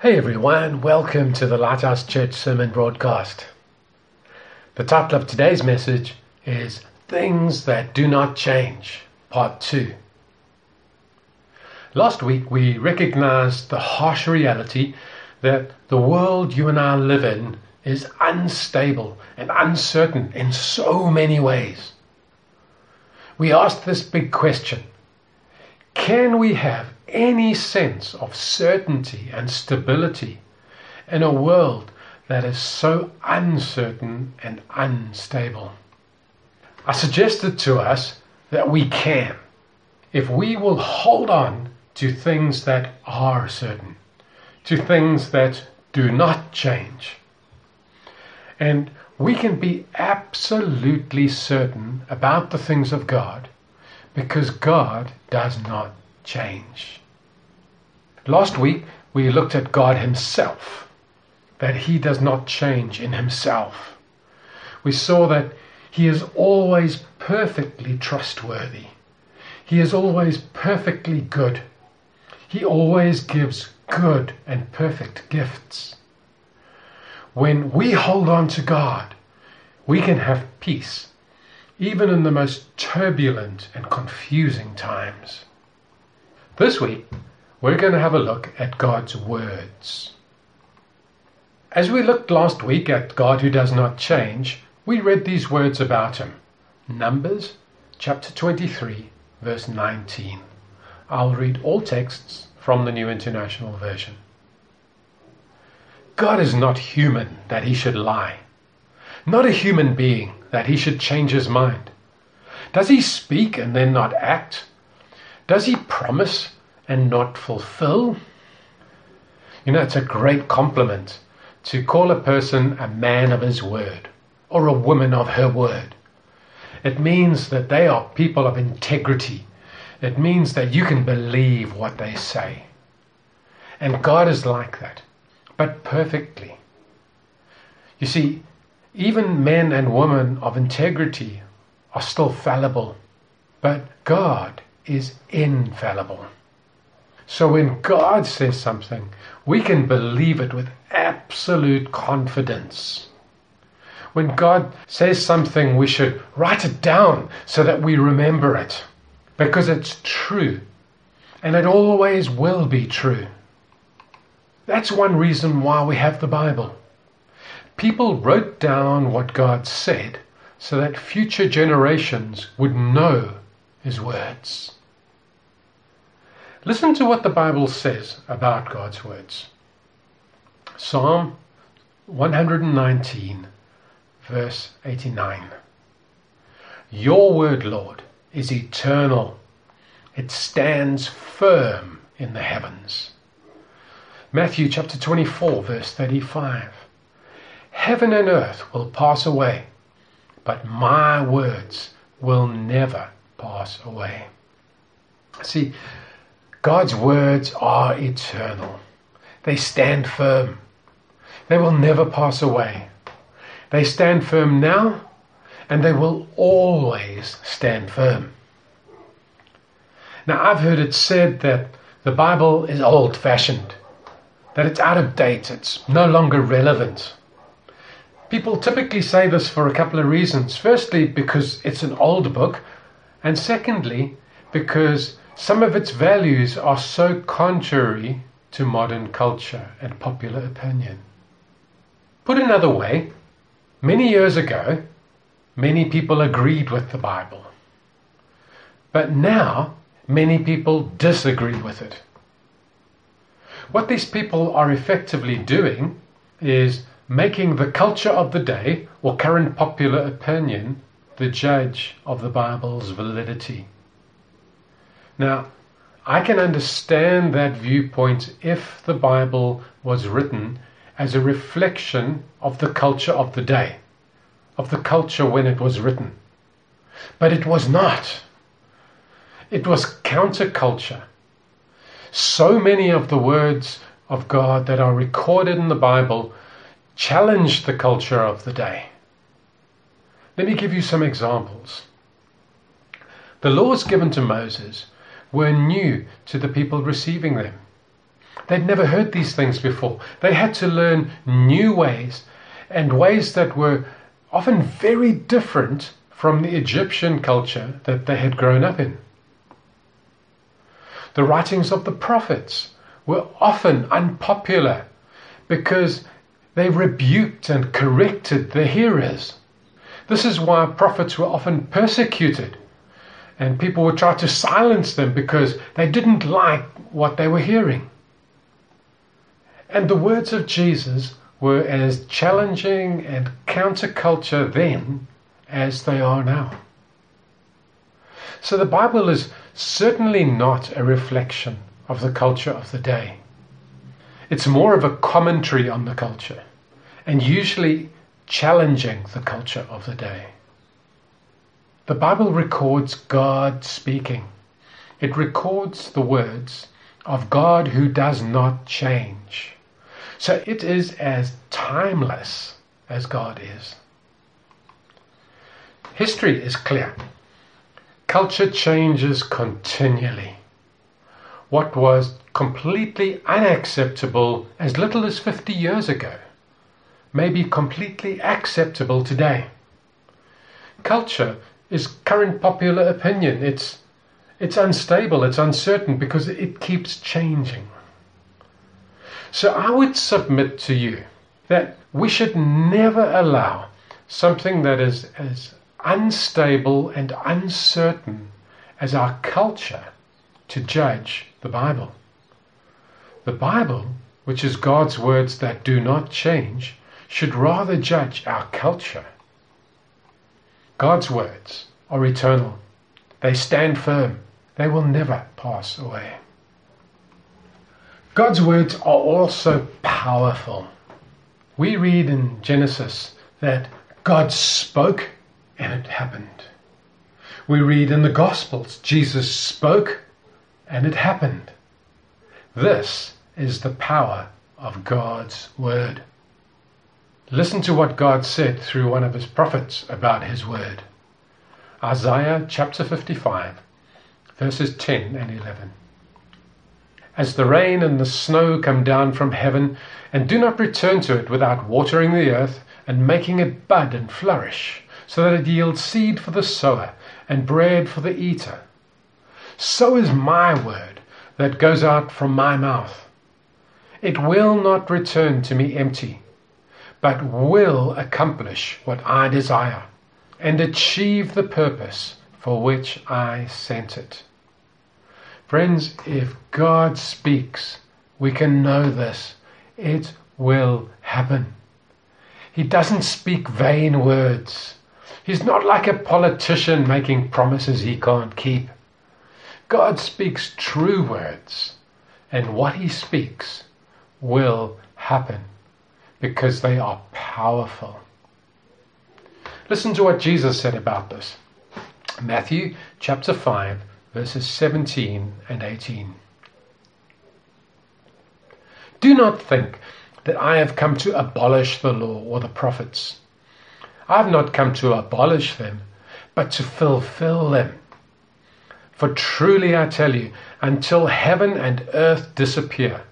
Hey everyone, welcome to the Lighthouse Church Sermon Broadcast. The title of today's message is Things That Do Not Change, Part 2. Last week we recognized the harsh reality that the world you and I live in is unstable and uncertain in so many ways. We asked this big question Can we have any sense of certainty and stability in a world that is so uncertain and unstable. I suggested to us that we can if we will hold on to things that are certain, to things that do not change. And we can be absolutely certain about the things of God because God does not change. Last week we looked at God Himself, that He does not change in Himself. We saw that He is always perfectly trustworthy. He is always perfectly good. He always gives good and perfect gifts. When we hold on to God, we can have peace, even in the most turbulent and confusing times. This week, we're going to have a look at God's words. As we looked last week at God who does not change, we read these words about him. Numbers chapter 23, verse 19. I'll read all texts from the New International Version. God is not human that he should lie, not a human being that he should change his mind. Does he speak and then not act? Does he promise and not fulfill? You know, it's a great compliment to call a person a man of his word or a woman of her word. It means that they are people of integrity. It means that you can believe what they say. And God is like that, but perfectly. You see, even men and women of integrity are still fallible, but God is infallible. So when God says something, we can believe it with absolute confidence. When God says something, we should write it down so that we remember it because it's true and it always will be true. That's one reason why we have the Bible. People wrote down what God said so that future generations would know His words. Listen to what the Bible says about God's words. Psalm 119, verse 89. Your word, Lord, is eternal. It stands firm in the heavens. Matthew chapter 24, verse 35. Heaven and earth will pass away, but my words will never pass away. See, God's words are eternal. They stand firm. They will never pass away. They stand firm now and they will always stand firm. Now, I've heard it said that the Bible is old fashioned, that it's out of date, it's no longer relevant. People typically say this for a couple of reasons. Firstly, because it's an old book, and secondly, because some of its values are so contrary to modern culture and popular opinion. Put another way, many years ago, many people agreed with the Bible. But now, many people disagree with it. What these people are effectively doing is making the culture of the day or current popular opinion the judge of the Bible's validity. Now, I can understand that viewpoint if the Bible was written as a reflection of the culture of the day, of the culture when it was written. But it was not. It was counterculture. So many of the words of God that are recorded in the Bible challenged the culture of the day. Let me give you some examples. The laws given to Moses were new to the people receiving them. They'd never heard these things before. They had to learn new ways and ways that were often very different from the Egyptian culture that they had grown up in. The writings of the prophets were often unpopular because they rebuked and corrected the hearers. This is why prophets were often persecuted and people would try to silence them because they didn't like what they were hearing. And the words of Jesus were as challenging and counterculture then as they are now. So the Bible is certainly not a reflection of the culture of the day. It's more of a commentary on the culture and usually challenging the culture of the day. The Bible records God speaking. It records the words of God who does not change. So it is as timeless as God is. History is clear. Culture changes continually. What was completely unacceptable as little as 50 years ago may be completely acceptable today. Culture is current popular opinion. It's, it's unstable, it's uncertain because it keeps changing. So I would submit to you that we should never allow something that is as unstable and uncertain as our culture to judge the Bible. The Bible, which is God's words that do not change, should rather judge our culture. God's words are eternal. They stand firm. They will never pass away. God's words are also powerful. We read in Genesis that God spoke and it happened. We read in the Gospels Jesus spoke and it happened. This is the power of God's word. Listen to what God said through one of his prophets about his word. Isaiah chapter 55, verses 10 and 11 as the rain and the snow come down from heaven, and do not return to it without watering the earth and making it bud and flourish, so that it yields seed for the sower and bread for the eater. So is my word that goes out from my mouth. It will not return to me empty, but will accomplish what I desire and achieve the purpose for which I sent it. Friends, if God speaks, we can know this. It will happen. He doesn't speak vain words. He's not like a politician making promises he can't keep. God speaks true words, and what he speaks will happen because they are powerful. Listen to what Jesus said about this. Matthew chapter 5 verses 17 and 18. Do not think that I have come to abolish the law or the prophets. I have not come to abolish them, but to fulfill them. For truly I tell you, until heaven and earth disappear,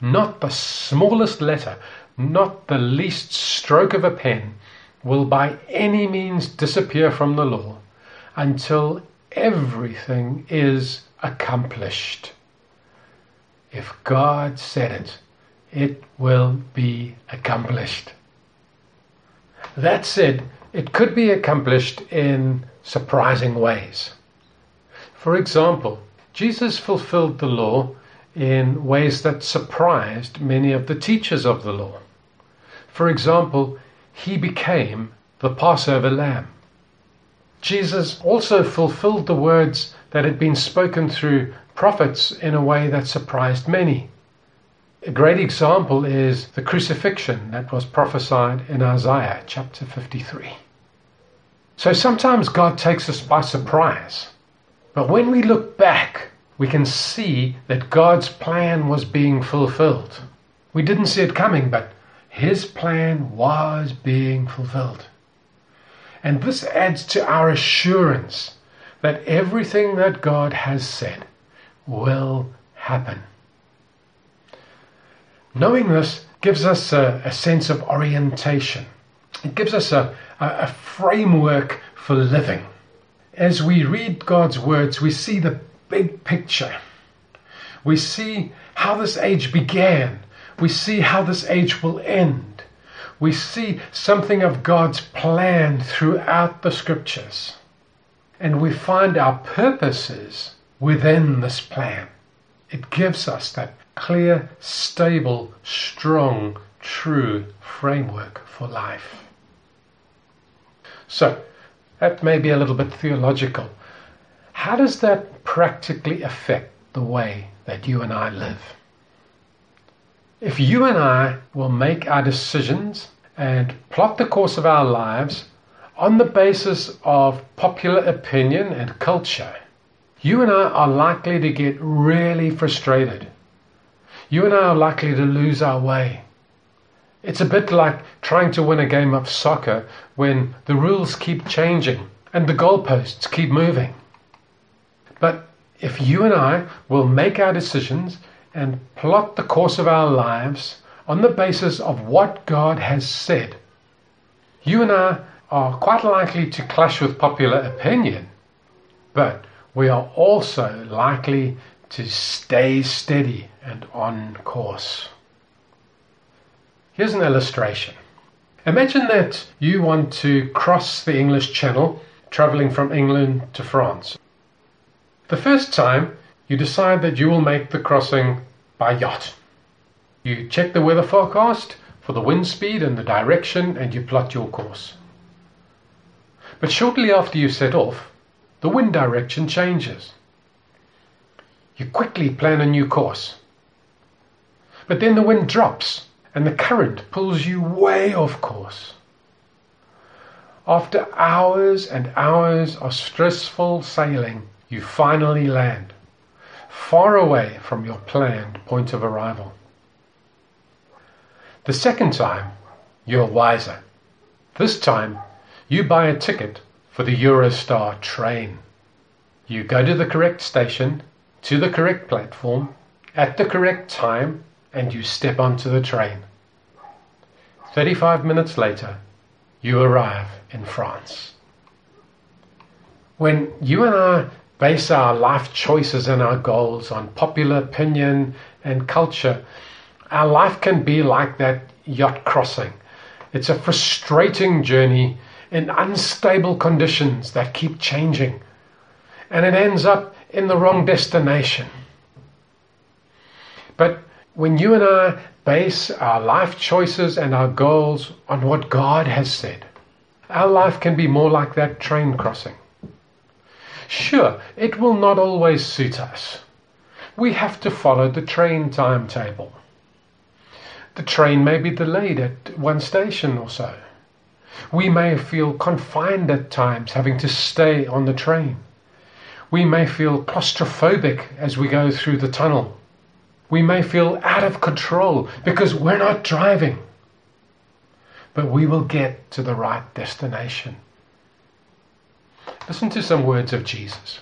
not the smallest letter, not the least stroke of a pen, will by any means disappear from the law, until everything is accomplished. If God said it, it will be accomplished. That said, it could be accomplished in surprising ways. For example, Jesus fulfilled the law in ways that surprised many of the teachers of the law. For example, he became the Passover lamb. Jesus also fulfilled the words that had been spoken through prophets in a way that surprised many. A great example is the crucifixion that was prophesied in Isaiah chapter 53. So sometimes God takes us by surprise. But when we look back, we can see that God's plan was being fulfilled. We didn't see it coming, but His plan was being fulfilled. And this adds to our assurance that everything that God has said will happen. Knowing this gives us a, a sense of orientation. It gives us a, a, a framework for living. As we read God's words, we see the big picture. We see how this age began. We see how this age will end. We see something of God's plan throughout the scriptures. And we find our purposes within this plan. It gives us that clear, stable, strong, true framework for life. So, that may be a little bit theological. How does that practically affect the way that you and I live? If you and I will make our decisions and plot the course of our lives on the basis of popular opinion and culture, you and I are likely to get really frustrated. You and I are likely to lose our way. It's a bit like trying to win a game of soccer when the rules keep changing and the goalposts keep moving. But if you and I will make our decisions and plot the course of our lives on the basis of what God has said, you and I are quite likely to clash with popular opinion, but we are also likely to stay steady and on course. Here's an illustration. Imagine that you want to cross the English Channel traveling from England to France. The first time, you decide that you will make the crossing by yacht. You check the weather forecast for the wind speed and the direction and you plot your course. But shortly after you set off, the wind direction changes. You quickly plan a new course. But then the wind drops and the current pulls you way off course. After hours and hours of stressful sailing, you finally land, far away from your planned point of arrival. The second time, you're wiser. This time, you buy a ticket for the Eurostar train. You go to the correct station, to the correct platform, at the correct time, and you step onto the train. 35 minutes later, you arrive in France. When you and I base our life choices and our goals on popular opinion and culture, our life can be like that yacht crossing. It's a frustrating journey in unstable conditions that keep changing, and it ends up in the wrong destination. But when you and I base our life choices and our goals on what God has said, our life can be more like that train crossing. Sure, it will not always suit us. We have to follow the train timetable. The train may be delayed at one station or so. We may feel confined at times, having to stay on the train. We may feel claustrophobic as we go through the tunnel. We may feel out of control because we're not driving. But we will get to the right destination. Listen to some words of Jesus.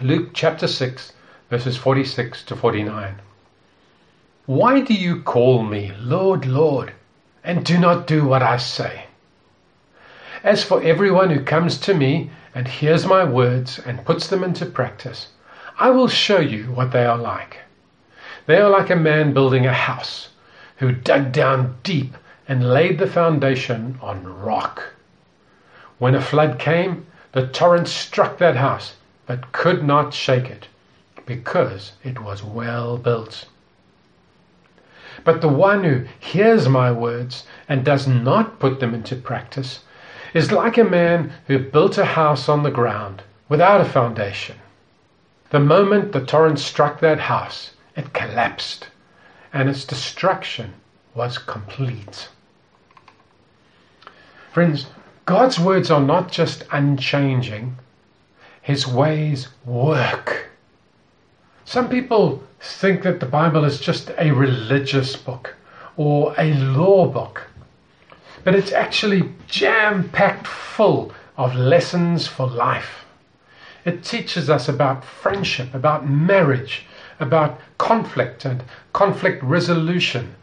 Luke chapter 6, verses 46 to 49. Why do you call me Lord, Lord, and do not do what I say? As for everyone who comes to me and hears my words and puts them into practice, I will show you what they are like. They are like a man building a house who dug down deep and laid the foundation on rock. When a flood came, the torrent struck that house, but could not shake it, because it was well built. But the one who hears my words and does not put them into practice is like a man who built a house on the ground without a foundation. The moment the torrent struck that house, it collapsed, and its destruction was complete. Friends, God's words are not just unchanging, His ways work. Some people think that the Bible is just a religious book or a law book, but it's actually jam packed full of lessons for life. It teaches us about friendship, about marriage, about conflict and conflict resolution,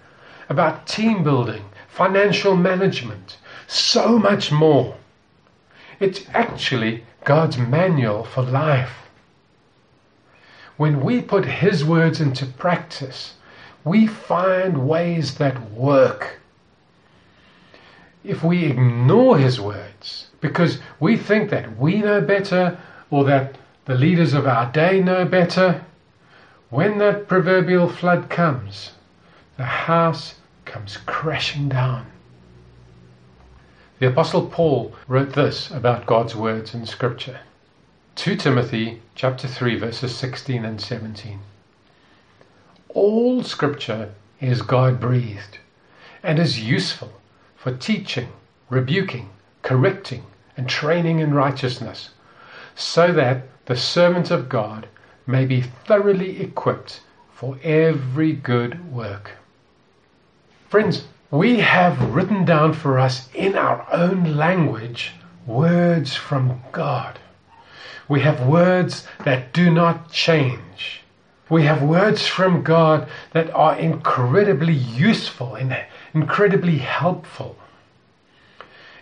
about team building, financial management, so much more. It's actually God's manual for life. When we put His words into practice, we find ways that work. If we ignore His words because we think that we know better or that the leaders of our day know better, when that proverbial flood comes, the house comes crashing down. The Apostle Paul wrote this about God's words in Scripture. 2 Timothy chapter 3 verses 16 and 17. All scripture is God breathed and is useful for teaching, rebuking, correcting, and training in righteousness, so that the servant of God may be thoroughly equipped for every good work. Friends, we have written down for us in our own language words from God. We have words that do not change. We have words from God that are incredibly useful and incredibly helpful.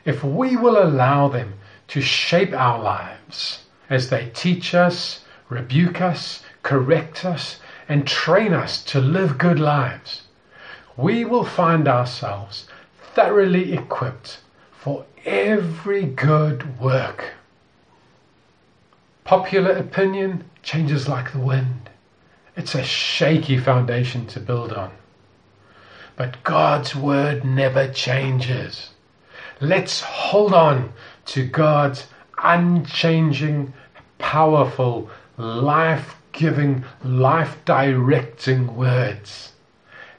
If we will allow them to shape our lives as they teach us, rebuke us, correct us, and train us to live good lives, we will find ourselves thoroughly equipped for every good work. Popular opinion changes like the wind. It's a shaky foundation to build on. But God's word never changes. Let's hold on to God's unchanging, powerful, life giving, life directing words.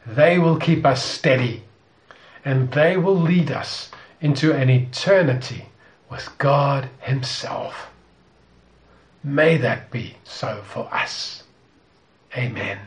They will keep us steady and they will lead us into an eternity with God Himself. May that be so for us. Amen.